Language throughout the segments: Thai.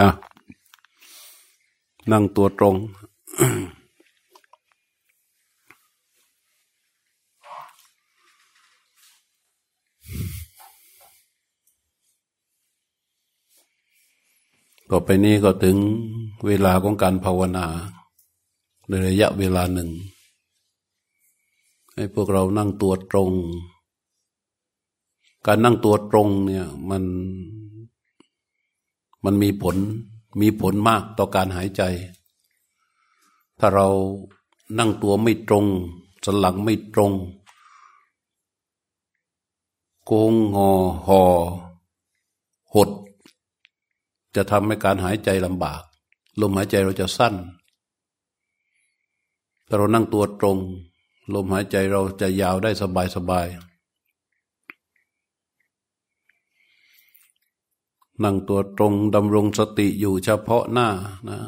อะนั่งตัวตรง ต่อไปนี้ก็ถึงเวลาของการภาวนาในระยะเวลาหนึ่ง ให้พวกเรานั่งตัวตรง การนั่งตัวตรงเนี่ยมัน มันมีผลมีผลมากต่อการหายใจ ถ้าเรานั่งตัวไม่ตรงสลังไม่ตรง โกงงอหอหด จะทำให้การหายใจลำบาก ลมหายใจเราจะสั้น ถ้าเรานั่งตัวตรง ลมหายใจเราจะยาวได้สบายสบาย นั่งตัวตรงดำรงสติอยู่เฉพาะหน้านะ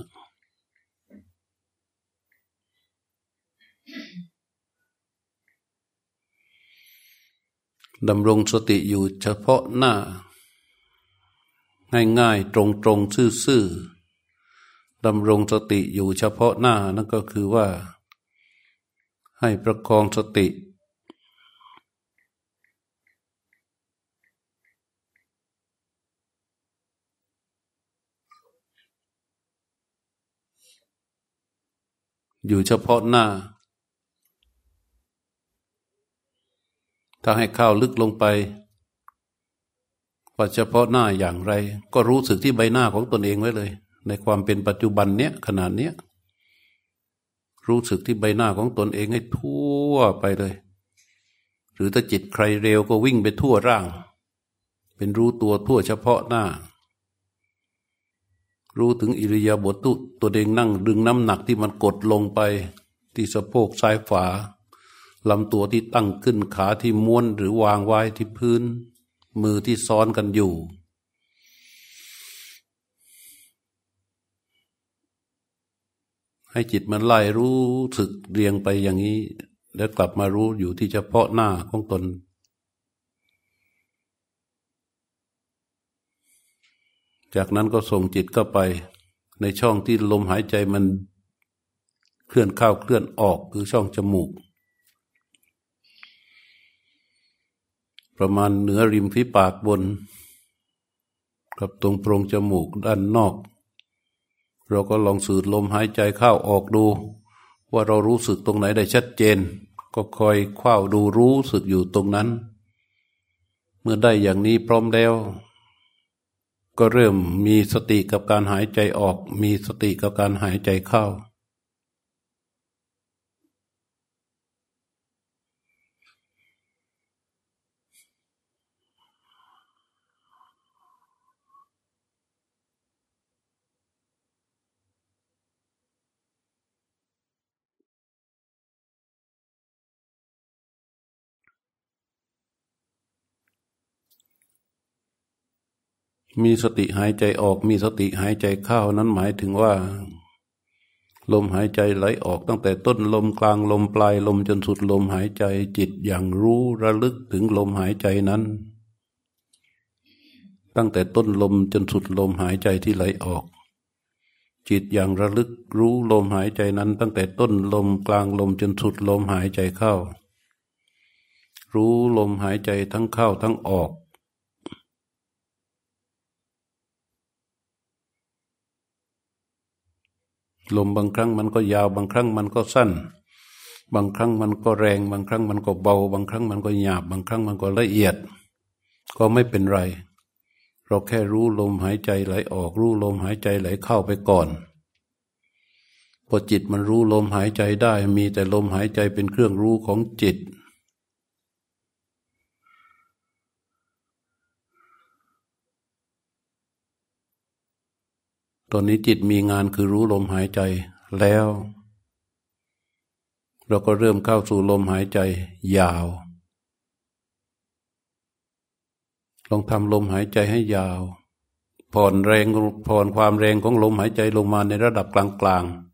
ดำรงสติอยู่เฉพาะหน้า ง่ายๆตรงๆซื่อๆดำรงสติอยู่เฉพาะหน้านั่นก็คือว่า ให้ประคองสติ อยู่เฉพาะหน้า ถ้าให้เข้าลึกลงไปว่าเฉพาะหน้าอย่างไร ก็รู้สึกที่ใบหน้าของตนเองไว้เลย ในความเป็นปัจจุบันเนี้ยขนาดเนี้ยรู้สึกที่ใบหน้าของตนเองให้ทั่วไปเลย หรือถ้าจิตใครเร็วก็วิ่งไปทั่วร่าง เป็นรู้ตัวทั่วเฉพาะหน้า รู้ถึงอิริยาบถตุตัวเองนั่งดึงน้ำหนักที่มันกดลงไป ที่สะโพกซ้ายขวาลำตัวที่ตั้งขึ้นขาที่ม้วนหรือวางไว้ที่พื้น มือที่ซ้อนกันอยู่ ให้จิตมันไล่รู้สึกเรียงไปอย่างนี้ แล้วกลับมารู้อยู่ที่เฉพาะหน้าของตน จากนั้นก็ส่งจิตเข้าไปในช่องที่ลมหายใจมันเคลื่อนเข้าเคลื่อนออกคือช่องจมูก ประมาณเหนือริมฝีปากบน กับตรงโพรงจมูกด้านนอก เราก็ลองสูดลมหายใจเข้าออกดู ว่าเรารู้สึกตรงไหนได้ชัดเจน ก็คอยคว้าดูรู้สึกอยู่ตรงนั้น เมื่อได้อย่างนี้พร้อมแล้ว ก็เริ่มมีสติกับการหายใจออก มีสติกับการหายใจเข้า มีสติหายใจออกมีสติหายใจเข้านั้นหมายถึงว่า ลมหายใจไหลออกตั้งแต่ต้นลมกลางลมปลายลมจนสุดลมหายใจจิตอย่างรู้ระลึกถึงลมหายใจนั้น ตั้งแต่ต้นลมจนสุดลมหายใจที่ไหลออก จิตอย่างระลึกรู้ลมหายใจนั้น ตั้งแต่ต้นลมกลางลมจนสุดลมหายใจเข้า รู้ลมหายใจทั้งเข้าทั้งออก ลมบางครั้งมันก็ยาวบางครั้งมันก็สั้น บางครั้งมันก็แรง บางครั้งมันก็เบา บางครั้งมันก็หยาบ บางครั้งมันก็ละเอียด ก็ไม่เป็นไร เราแค่รู้ลมหายใจไหลออก รู้ลมหายใจไหลเข้าไปก่อนพอจิตมันรู้ลมหายใจได้ มีแต่ลมหายใจเป็นเครื่องรู้ของจิต ตอนนี้จิตมีงานคือรู้ลมหายใจแล้ว เราก็เริ่มเข้าสู่ลมหายใจยาว ลองทำลมหายใจให้ยาว ผ่อนแรงผ่อนความแรงของลมหายใจลงมาในระดับกลางๆ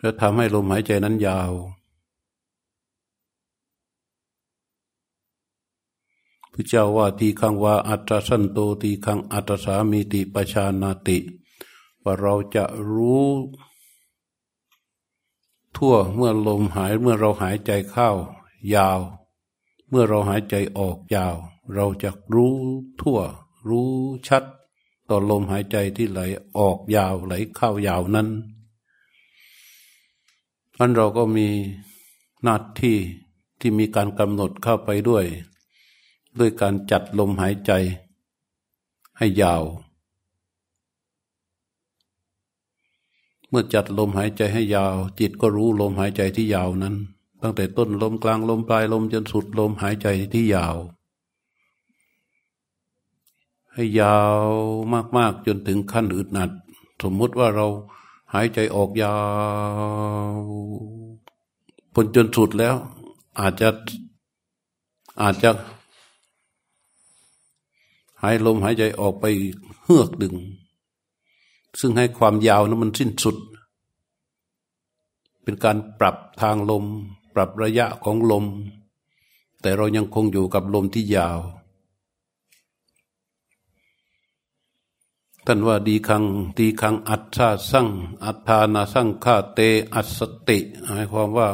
แล้วทำให้ลมหายใจนั้นยาว พ ระเจ้าว่าทีคังวาอัตสันโตทีคังอัตสามีติปชานาติ ว่าเราจะรู้ ทั่วเมื่อลมหายเมื่อเราหายใจเข้ายาว เมื่อเราหายใจออกยาว เราจะรู้ทั่ว รู้ชัด ต่อลมหายใจที่ไหลออกยาวไหลเข้ายาวนั้นมันเราก็มีหน้าที่ที่มีการกำหนดเข้าไปด้วย ด้วยการจัดลมหายใจให้ยาว เมื่อจัดลมหายใจให้ยาว จิตก็รู้ลมหายใจที่ยาวนั้น ตั้งแต่ต้นลมกลางลมปลายลมจนสุดลมหายใจที่ยาว ให้ยาวมากๆจนถึงขั้นอึดหนัด สมมุติว่าเราหายใจออกยาวพนจนสุดแล้ว อาจจะอาจจะ หายลมหายใจออกไปเฮือกดึง ซึ่งให้ความยาวนั้นมันสิ้นสุด เป็นการปรับทางลม ปรับระยะของลม แต่เรายังคงอยู่กับลมที่ยาว ท่านว่าดีคังดีคังอัตชาสั่งอัตานาสั่งฆาเตอัสติ หมายความว่า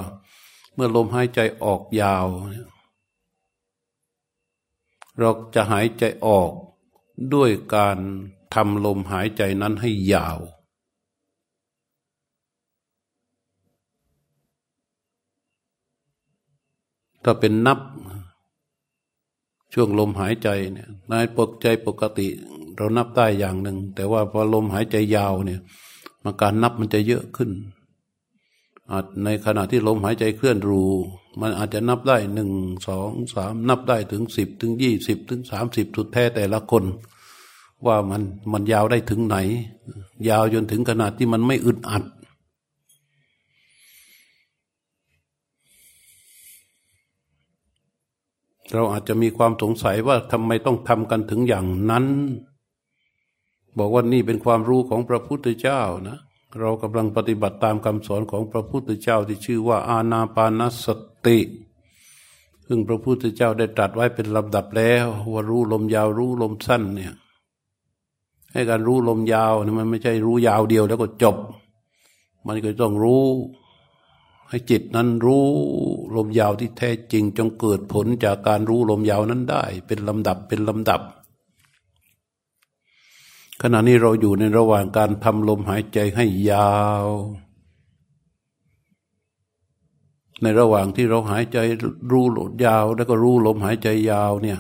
เมื่อลมหายใจออกยาวเเราจะหายใจออกด้วยการทำลมหายใจนั้นให้ยาว ถ้าเป็นนับ ช่วงลมหายใจเนี่ยนายปกใจปกติ เรานับได้อย่างหนึ่ง แต่ว่าพอลมหายใจยาวเนี่ย มันการนับมันจะเยอะขึ้น อาจในขณะที่ลมหายใจเคลื่อนรู มันอาจจะนับได้หนึ่งสองสามนับได้ถึงสิบถึงยี่สิบถึงสามสิบสุดแท้แต่ละคน ว่ามันมันยาวได้ถึงไหน ยาวจนถึงขนาดที่มันไม่อึดอัด เราอาจจะมีความสงสัยว่าทำไมต้องทำกันถึงอย่างนั้น บอกว่านี่เป็นความรู้ของพระพุทธเจ้านะ เรากำลังปฏิบัติตามคำสอนของพระพุทธเจ้าที่ชื่อว่าอาณาปานสติ ซึ่งพระพุทธเจ้าได้ตรัสไว้เป็นลำดับแล้วว่ารู้ลมยาวรู้ลมสั้นเนี่ยให้การรู้ลมยาวนี่มันไม่ใช่รู้ยาวเดียวแล้วก็จบ มันก็ต้องรู้ ให้จิตนั้นรู้ลมยาวที่แท้จริงจงเกิดผลจากการรู้ลมยาวนั้นได้ เป็นลำดับเป็นลำดับ ขณะนี้เราอยู่ในระหว่างการทำลมหายใจให้ยาว ในระหว่างที่เราหายใจรู้ลมยาว แล้วก็รู้ลมหายใจยาวเนี่ย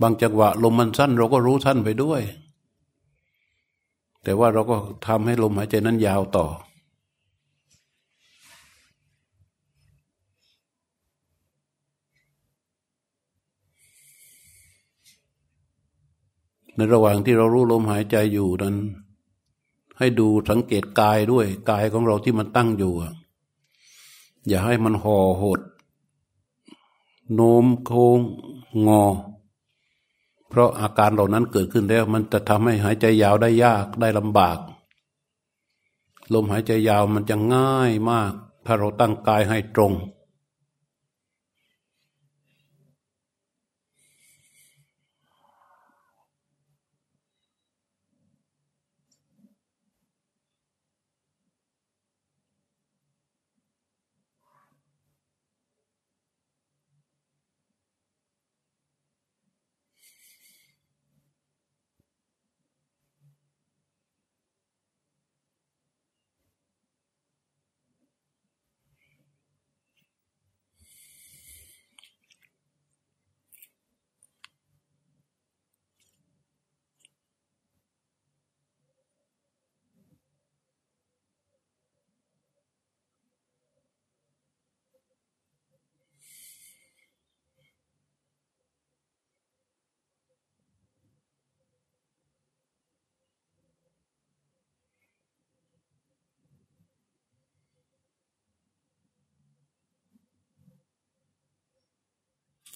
บางจังหวะลมมันสั้น เราก็รู้สั้นไปด้วย แต่ว่าเราก็ทำให้ลมหายใจนั้นยาวต่อ ในระหว่างที่เรารู้ลมหายใจอยู่นั้น ให้ดูสังเกตกายด้วยกายของเราที่มันตั้งอยู่ อย่าให้มันห่อหด โน้มโค้งงอ เพราะอาการเหล่านั้นเกิดขึ้นแล้ว มันจะทำให้หายใจยาวได้ยากได้ลำบาก ลมหายใจยาวมันจะง่ายมาก ถ้าเราตั้งกายให้ตรง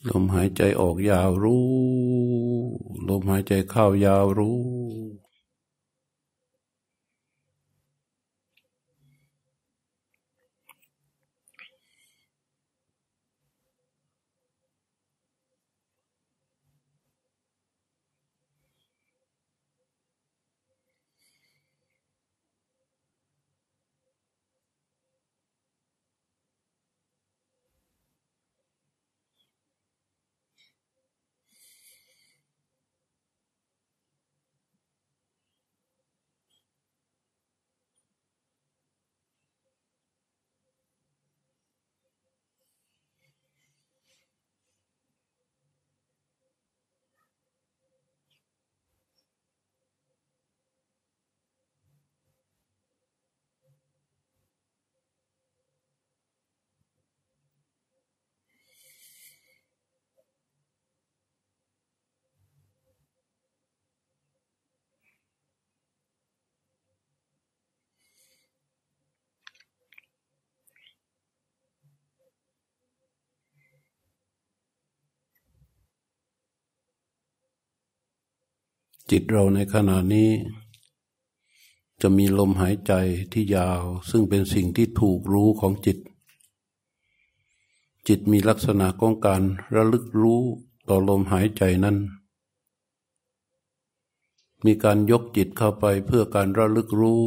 ลมหายใจออกยาวรู้ ลมหายใจเข้ายาวรู้ จิตเราในขณะนี้ จะมีลมหายใจที่ยาว ซึ่งเป็นสิ่งที่ถูกรู้ของจิต จิตมีลักษณะของการระลึกรู้ต่อลมหายใจนั้น มีการยกจิตเข้าไปเพื่อการระลึกรู้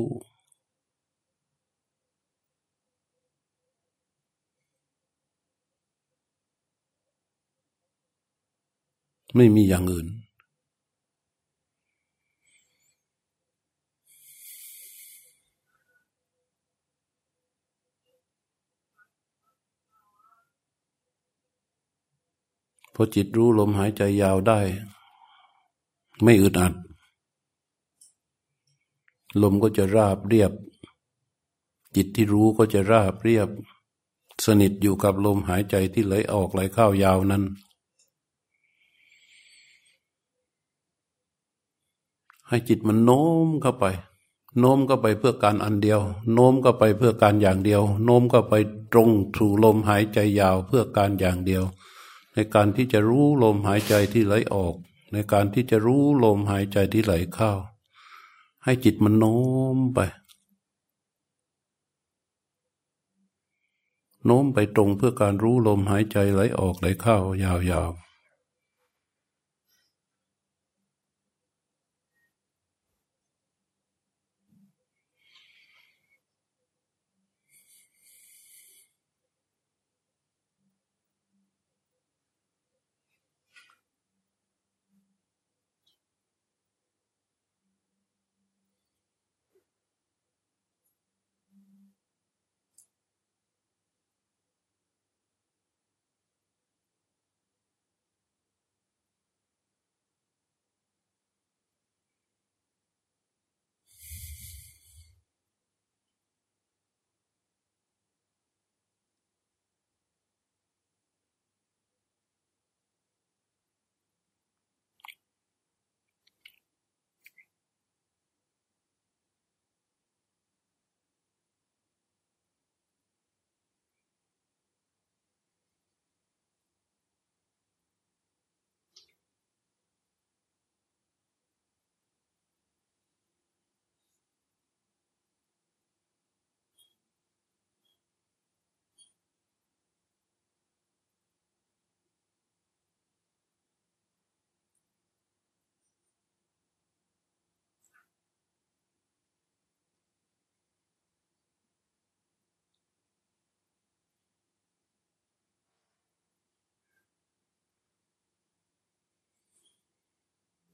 ไม่มีอย่างอื่น พอจิตรู้ลมหายใจยาวได้ ไม่อึดอัด ลมก็จะราบเรียบ จิตที่รู้ก็จะราบเรียบ สนิทอยู่กับลมหายใจที่ไหลออกไหลเข้ายาวนั้น ให้จิตมันโน้มเข้าไปโน้มเข้าไปเพื่อการอันเดียว โน้มเข้าไปเพื่อการอย่างเดียว โน้มเข้าไปตรงสู่ลมหายใจยาวเพื่อการอย่างเดียว ในการที่จะรู้ลมหายใจที่ไหลออก ในการที่จะรู้ลมหายใจที่ไหลเข้า ให้จิตมันโน้มไป โน้มไปตรงเพื่อการรู้ลมหายใจไหลออกไหลเข้ายาวๆ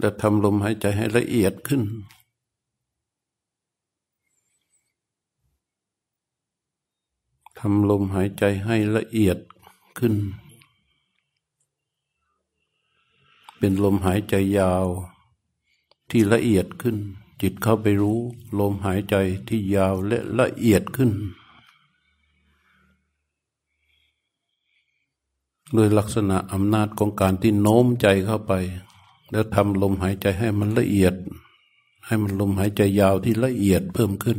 และทำลมหายใจให้ละเอียดขึ้น ทำลมหายใจให้ละเอียดขึ้น เป็นลมหายใจยาวที่ละเอียดขึ้น จิตเข้าไปรู้ ลมหายใจที่ยาวและละเอียดขึ้น โดยลักษณะอำนาจของการที่โน้มใจเข้าไป แล้วทำลมหายใจให้มันละเอียด ให้มันลมหายใจยาวที่ละเอียดเพิ่มขึ้น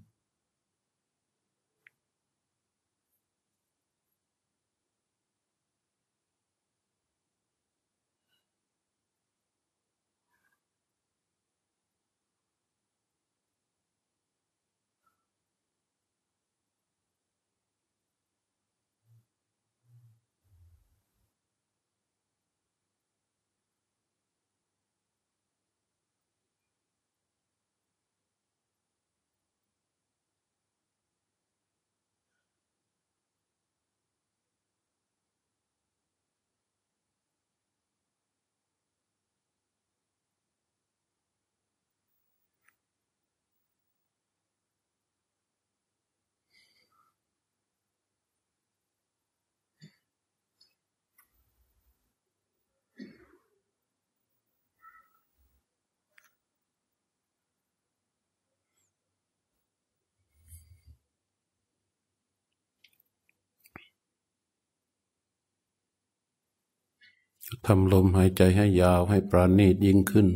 ทำลมหายใจให้ยาวให้ปราณีตยิ่งขึ้น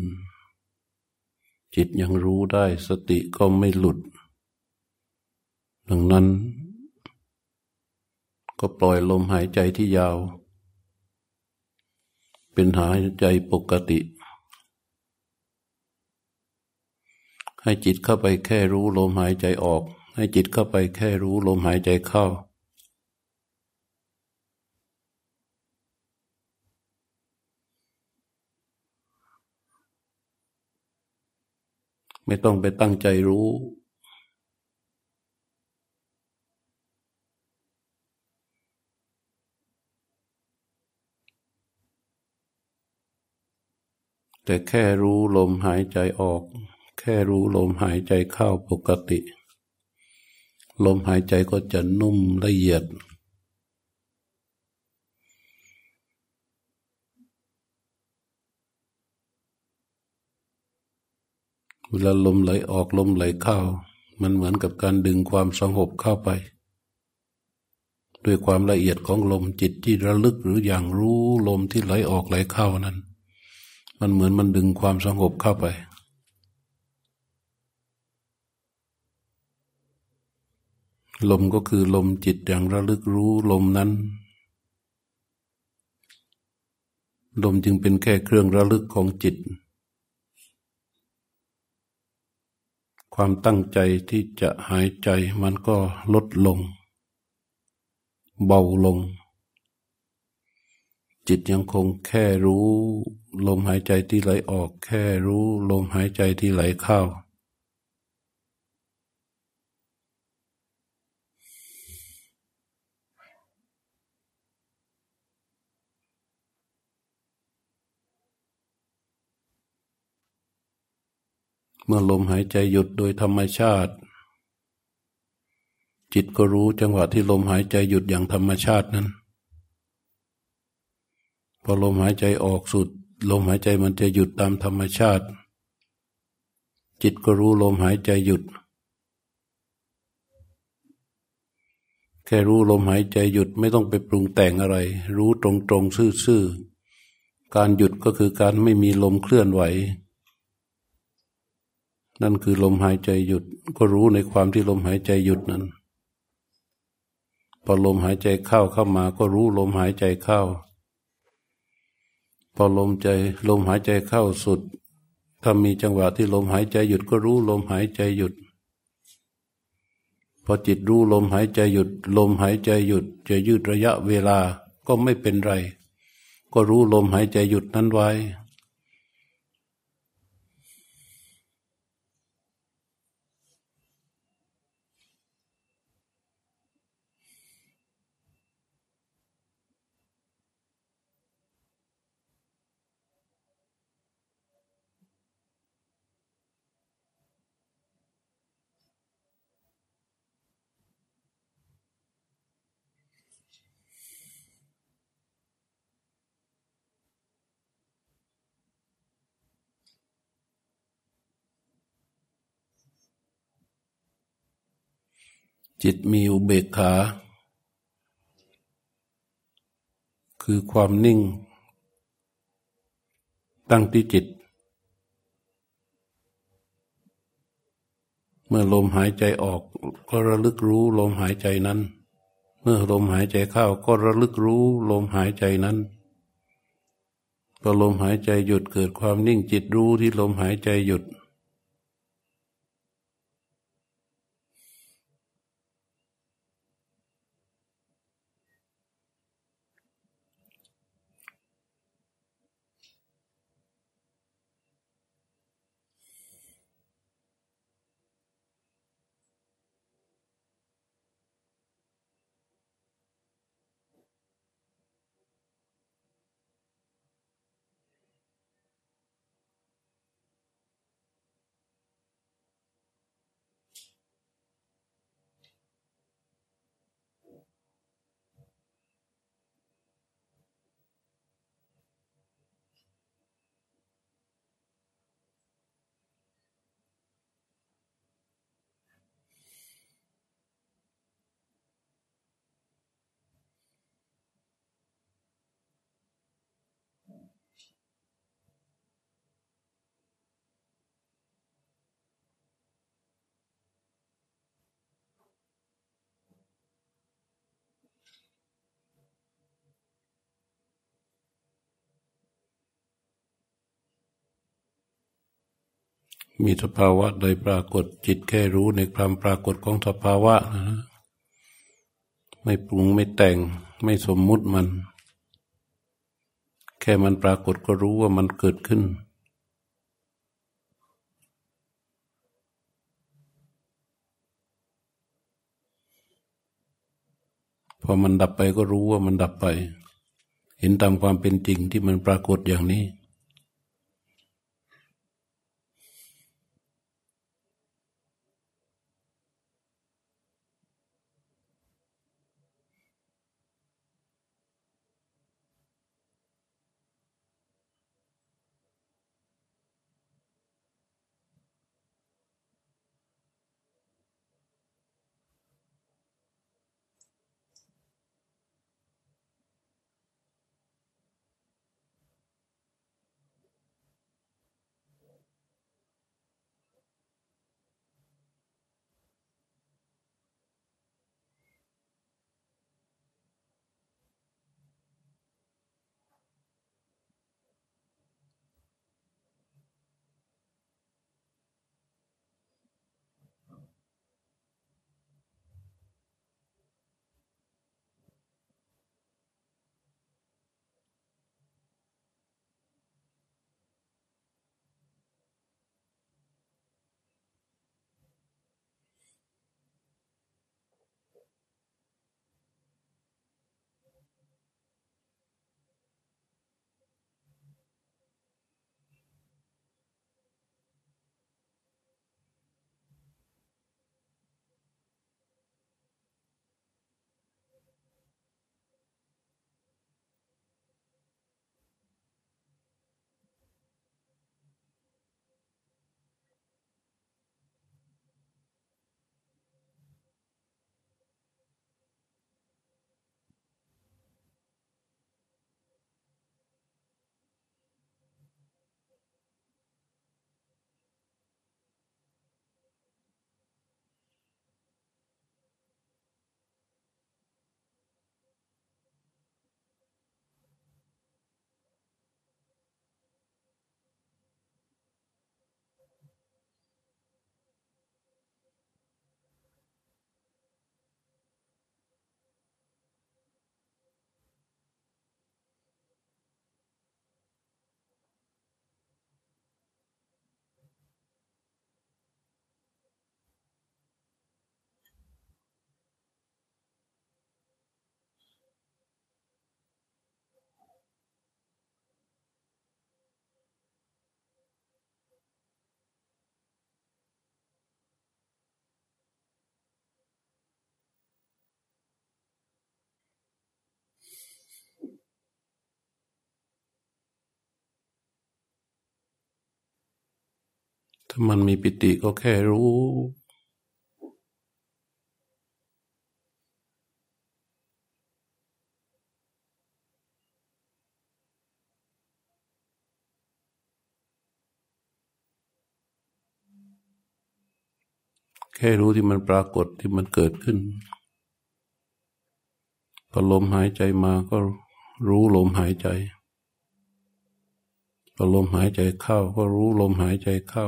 จิตยังรู้ได้สติก็ไม่หลุด ดังนั้น ก็ปล่อยลมหายใจที่ยาว เป็นหายใจปกติ ให้จิตเข้าไปแค่รู้ลมหายใจออก ให้จิตเข้าไปแค่รู้ลมหายใจเข้า ไม่ต้องไปตั้งใจรู้ แต่แค่รู้ลมหายใจออก แค่รู้ลมหายใจเข้าปกติ ลมหายใจก็จะนุ่มละเอียด เวลาลมไหลออกลมไหลเข้า มันเหมือนกับการดึงความสงบเข้าไป ด้วยความละเอียดของลมจิตที่ระลึกหรืออย่างรู้ลมที่ไหลออกไหลเข้านั้น มันเหมือนมันดึงความสงบเข้าไปลมก็คือลมจิตอย่างระลึกรู้ลมนั้น ลมจึงเป็นแค่เครื่องระลึกของจิต ความตั้งใจที่จะหายใจมันก็ลดลง เบาลง จิตยังคงแค่รู้ ลมหายใจที่ไหลออก แค่รู้ ลมหายใจที่ไหลเข้า เมื่อลมหายใจหยุดโดยธรรมชาติ จิตก็รู้จังหวะที่ลมหายใจหยุดอย่างธรรมชาตินั้น พอลมหายใจออกสุด ลมหายใจมันจะหยุดตามธรรมชาติ จิตก็รู้ลมหายใจหยุด แค่รู้ลมหายใจหยุดไม่ต้องไปปรุงแต่งอะไร รู้ตรงๆซื่อๆการหยุดก็คือการไม่มีลมเคลื่อนไหว นั่นคือลมหายใจหยุด ก็รู้ในความที่ลมหายใจหยุดนั้น พอลมหายใจเข้าเข้ามา ก็รู้ลมหายใจเข้า พอลมใจลมหายใจเข้าสุด ถ้ามีจังหวะที่ลมหายใจหยุดก็รู้ลมหายใจหยุด พอจิตรู้ลมหายใจหยุด ลมหายใจหยุด จะยืดระยะเวลาก็ไม่เป็นไร ก็รู้ลมหายใจหยุดนั้นไว้ จิตมีอุเบกขา คือความนิ่ง ตั้งที่จิต เมื่อลมหายใจออก ก็ระลึกรู้ลมหายใจนั้น เมื่อลมหายใจเข้าก็ระลึกรู้ลมหายใจนั้นพอลมหายใจหยุดเกิดความนิ่งจิตรู้ที่ลมหายใจหยุด มีสภาวะใดปรากฏจิตแค่รู้ในความปรากฏของสภาวะนะไม่ปรุงไม่แต่งไม่สมมุติมัน แค่มันปรากฏก็รู้ว่ามันเกิดขึ้น พอมันดับไปก็รู้ว่ามันดับไป เห็นตามความเป็นจริงที่มันปรากฏอย่างนี้ ถ้ามันมีปิติก็แค่รู้ แค่รู้ที่มันปรากฏที่มันเกิดขึ้นพอลมหายใจมาก็รู้ลมหายใจพอลมหายใจเข้าก็รู้ลมหายใจเข้า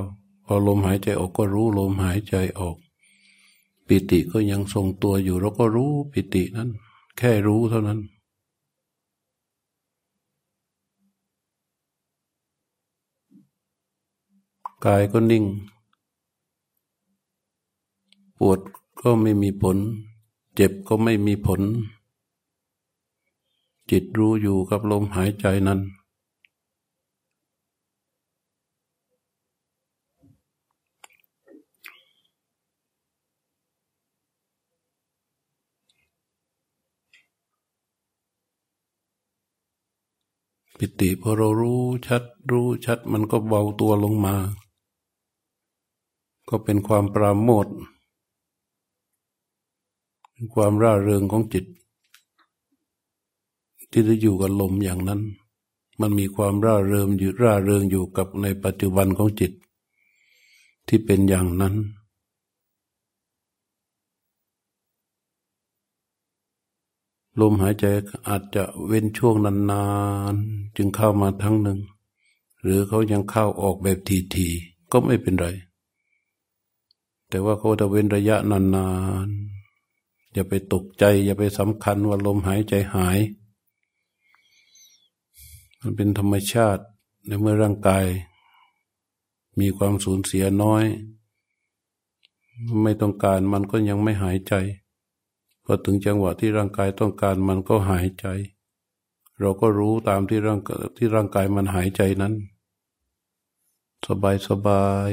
พอลมหายใจออกก็รู้ลมหายใจออก ปิติก็ยังทรงตัวอยู่เราก็รู้ปิตินั้น แค่รู้เท่านั้น กายก็นิ่ง ปวดก็ไม่มีผล เจ็บก็ไม่มีผล จิตรู้อยู่กับลมหายใจนั้น ปิติพอเรารู้ชัดรู้ชัดมันก็เบาตัวลงมา ก็เป็นความปราโมทเป็นความร่าเริงของจิต ที่ได้อยู่กับลมอย่างนั้น มันมีความร่าเริงอยู่ร่าเริงอยู่กับในปัจจุบันของจิต ที่เป็นอย่างนั้น ลมหายใจอาจจะเว้นช่วงนานๆ จึงเข้ามาทั้งหนึ่ง หรือเขายังเข้าออกแบบทีๆ ก็ไม่เป็นไร แต่ว่าเขาจะเว้นระยะนานๆ อย่าไปตกใจ อย่าไปสำคัญว่าลมหายใจหาย มันเป็นธรรมชาติในเมื่อร่างกาย มีความสูญเสียน้อย ไม่ต้องการมันก็ยังไม่หายใจ พอถึงจังหวะที่ร่างกายต้องการมันก็หายใจ เราก็รู้ตามที่ร่างที่ร่างกายมันหายใจนั้น สบายสบาย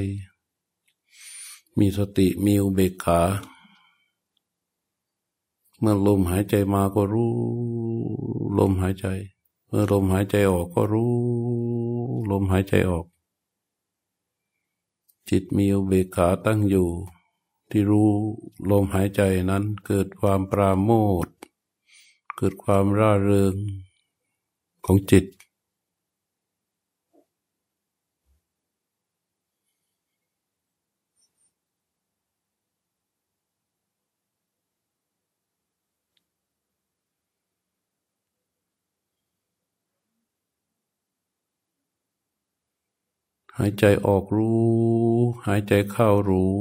มีสติมีอุเบกขา เมื่อลมหายใจมาก็รู้ ลมหายใจ เมื่อลมหายใจออกก็รู้ ลมหายใจออก จิตมีอุเบกขาตั้งอยู่ ที่รู้ลมหายใจนั้นเกิดความปราโมทเกิดความร่าเริงของจิต หายใจออกรู้ หายใจเข้ารู้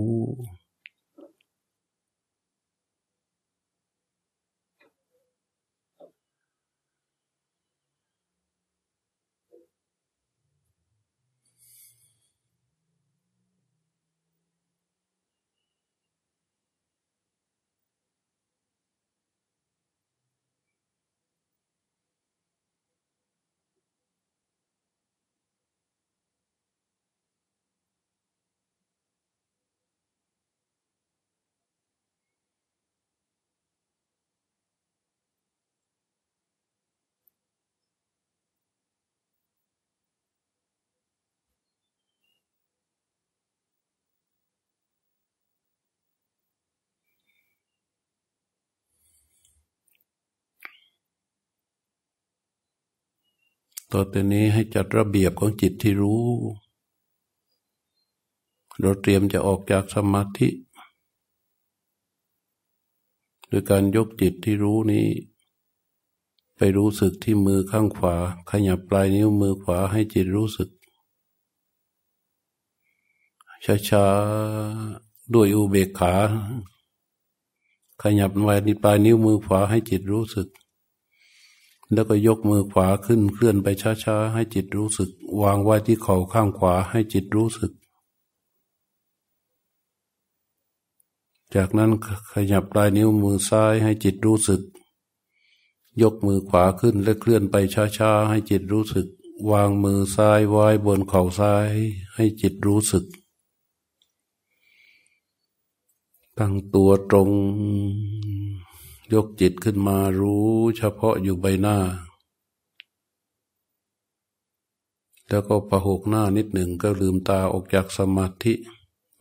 ต่อแต่นี้ให้จัดระเบียบของจิตที่รู้ เราเตรียมจะออกจากสมาธิโดยการยกจิตที่รู้นี้ ไปรู้สึกที่มือข้างขวา ขยับปลายนิ้วมือขวาให้จิตรู้สึก ช้าๆ ด้วยอุเบกขา ขยับไว้ปลายนิ้วมือขวาให้จิตรู้สึก แล้วก็ยกมือขวาขึ้นเคลื่อนไปช้าๆ ให้จิตรู้สึก วางไว้ที่เข่าข้างขวาให้จิตรู้สึก จากนั้นขยับปลายนิ้วมือซ้ายให้จิตรู้สึก ยกมือขวาขึ้นและเคลื่อนไปช้าๆ ให้จิตรู้สึก วางมือซ้ายไว้บนเข่าซ้าย ให้จิตรู้สึก ตั้งตัวตรง ยกจิตขึ้นมารู้เฉพาะอยู่ใบหน้า แล้วก็ประหกหน้านิดหนึ่งก็ลืมตาออกจากสมาธิ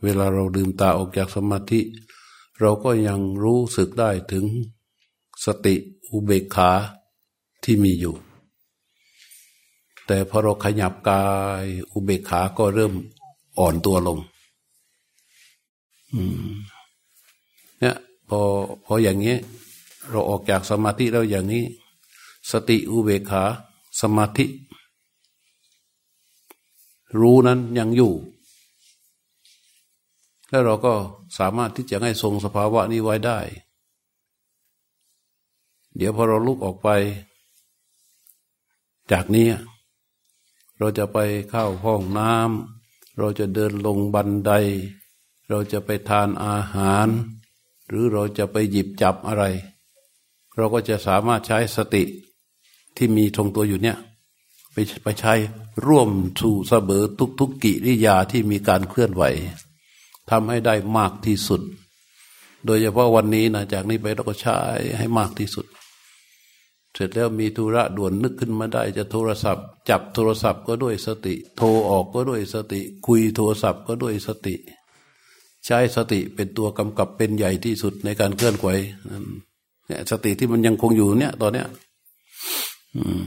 เวลาเราลืมตาออกจากสมาธิ เราก็ยังรู้สึกได้ถึงสติอุเบกขาที่มีอยู่ แต่พอเราขยับกายอุเบกขาก็เริ่มอ่อนตัวลงเนี่ยพอพออย่างนี้ เราออกจากสมาธิแล้วอย่างนี้ สติอุเบกขาสมาธิ รู้นั้นยังอยู่ แล้วเราก็สามารถที่จะให้ทรงสภาวะนี้ไว้ได้ เดี๋ยวพอเราลุกออกไป จากนี้ เราจะไปเข้าห้องน้ำเราจะเดินลงบันได เราจะไปทานอาหาร หรือเราจะไปหยิบจับอะไร เราก็จะสามารถใช้สติที่มีทรงตัวอยู่เนี่ยไปไปใช้ร่วมสู่เสมอทุกๆกิริยาที่มีการเคลื่อนไหวทำให้ได้มากที่สุด โดยเฉพาะวันนี้นะจากนี้ไปเราก็ใช้ให้มากที่สุด เสร็จแล้วมีธุระด่วนนึกขึ้นมาได้ จะโทรศัพท์ จับโทรศัพท์ก็ด้วยสติ โทรออกก็ด้วยสติ คุยโทรศัพท์ก็ด้วยสติ ใช้สติเป็นตัวกำกับเป็นใหญ่ที่สุดในการเคลื่อนไหวนั่น เนี่ยสติที่มันยังคงอยู่เนี่ยตอนเนี้ย อืม